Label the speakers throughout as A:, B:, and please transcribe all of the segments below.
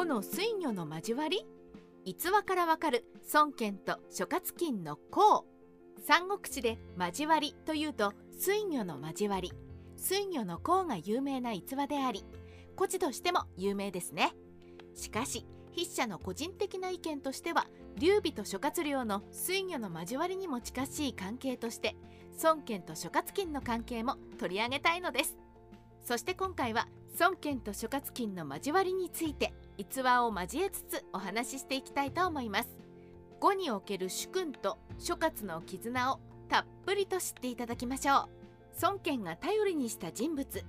A: 5の水魚の交わり？逸話からわかる孫権と諸葛金の功。三国志で交わりというと水魚の交わり。水魚の功が有名な逸話であり故事としても有名ですね。しかし筆者の個人的な意見としては劉備と諸葛亮の水魚の交わりにも近しい関係として孫権と諸葛金の関係も取り上げたいのです。そして今回は孫権と諸葛金の交わりについて逸話を交えつつお話ししていきたいと思います。5における主君と諸葛の絆をたっぷりと知っていただきましょう。孫権が頼りにした人物。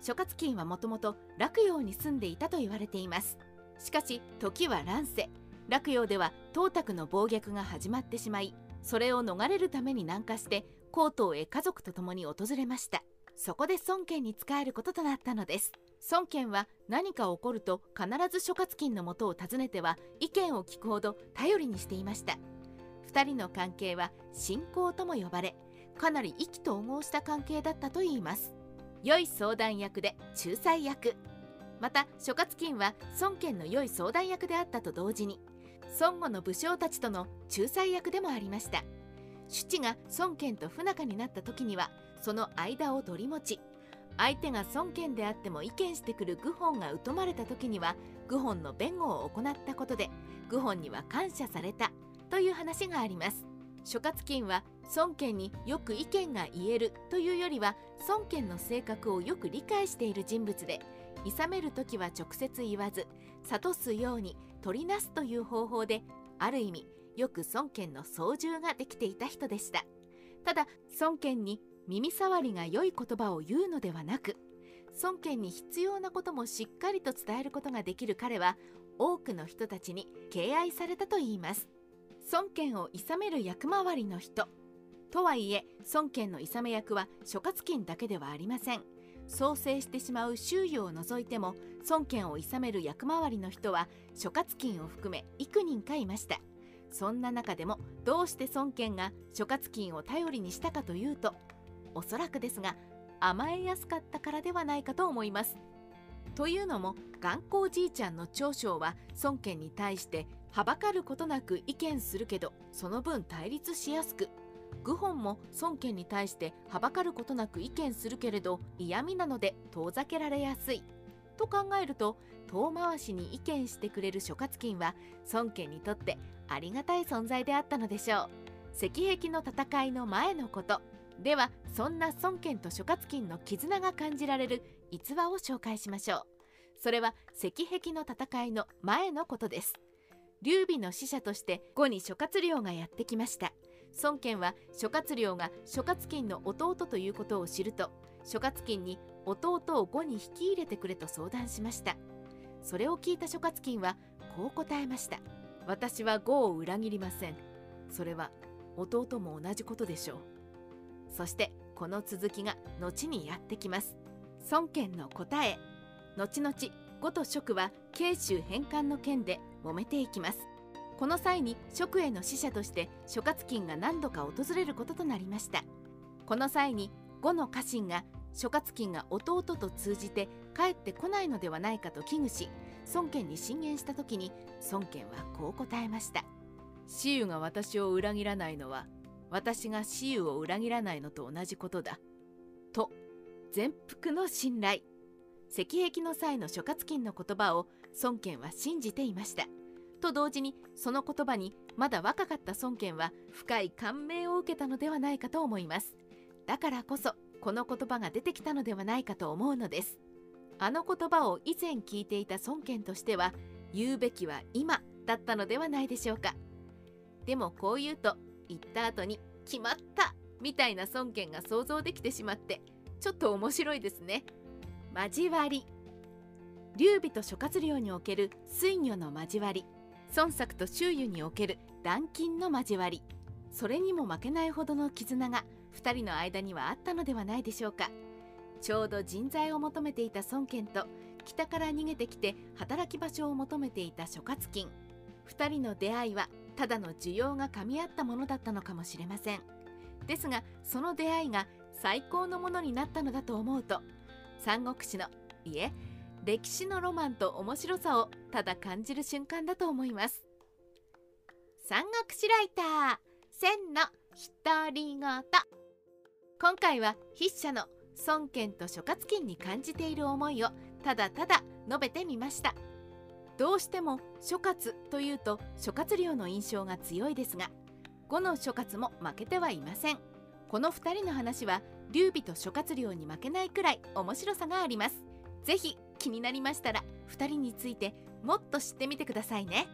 A: 諸葛金はもともと洛陽に住んでいたと言われています。しかし時は乱世。洛陽では董卓の暴虐が始まってしまいそれを逃れるために南下して江東へ家族と共に訪れました。そこで孫権に仕えることとなったのです。孫権は何か起こると必ず諸葛金のもとを訪ねては意見を聞くほど頼りにしていました。2人の関係は信仰とも呼ばれかなり意気投合した関係だったといいます。良い相談役で仲裁役。また諸葛金は孫権の良い相談役であったと同時に孫悟の武将たちとの仲裁役でもありました。主治が孫権と不仲になった時にはその間を取り持ち相手が孫権であっても意見してくる愚本が疎まれた時には愚本の弁護を行ったことで愚本には感謝されたという話があります。諸葛金は孫権によく意見が言えるというよりは孫権の性格をよく理解している人物で諌める時は直接言わず諭すように取りなすという方法である意味よく孫権の操縦ができていた人でした。ただ孫権に耳障りが良い言葉を言うのではなく孫権に必要なこともしっかりと伝えることができる彼は多くの人たちに敬愛されたといいます。孫権を諌める役回りの人。とはいえ孫権の諌め役は諸葛金だけではありません。創生してしまう周囲を除いても孫権を諌める役回りの人は諸葛金を含め幾人かいました。そんな中でもどうして孫権が諸葛金を頼りにしたかというとおそらくですが甘えやすかったからではないかと思います。というのも頑固じいちゃんの長将は孫権に対してはばかることなく意見するけどその分対立しやすく愚本も孫権に対してはばかることなく意見するけれど嫌味なので遠ざけられやすい。と考えると遠回しに意見してくれる諸葛金は孫権にとってありがたい存在であったのでしょう。石壁の戦いの前のこと。ではそんな孫権と諸葛金の絆が感じられる逸話を紹介しましょう。それは石壁の戦いの前のことです。劉備の使者として後に諸葛亮がやってきました。孫権は諸葛亮が諸葛金の弟ということを知ると諸葛金に弟を後に引き入れてくれと相談しました。それを聞いた諸葛金はこう答えました。私は呉を裏切りません。それは弟も同じことでしょう。そしてこの続きが後にやってきます。孫権の答え。後々呉と蜀は慶州返還の件で揉めていきます。この際に蜀への使者として諸葛金が何度か訪れることとなりました。この際に呉の家臣が諸葛金が弟と通じて帰ってこないのではないかと危惧し孫権に進言した時に孫権はこう答えました。私有が私を裏切らないのは私が私有を裏切らないのと同じことだ。と全幅の信頼石壁の際の諸葛金の言葉を孫権は信じていました。と同時にその言葉にまだ若かった孫権は深い感銘を受けたのではないかと思います。だからこそこの言葉が出てきたのではないかと思うのです。あの言葉を以前聞いていた孫権としては言うべきは今だったのではないでしょうか。でもこう言うと言った後に決まったみたいな孫権が想像できてしまってちょっと面白いですね。交わり。劉備と諸葛亮における水魚の交わり。孫作と周囲における断金の交わり。それにも負けないほどの絆が2人の間にはあったのではないでしょうか。ちょうど人材を求めていた孫権と北から逃げてきて働き場所を求めていた諸葛金。2人の出会いはただの需要が噛み合ったものだったのかもしれません。ですがその出会いが最高のものになったのだと思うと三国志のいえ歴史のロマンと面白さをただ感じる瞬間だと思います。三国志ライター千の独り言今回は筆者の孫権と諸葛金に感じている思いをただただ述べてみました。どうしても諸葛というと諸葛亮の印象が強いですが5の諸葛も負けてはいませんこの2人の話は劉備と諸葛亮に負けないくらい面白さがありますぜひ気になりましたら2人についてもっと知ってみてくださいね。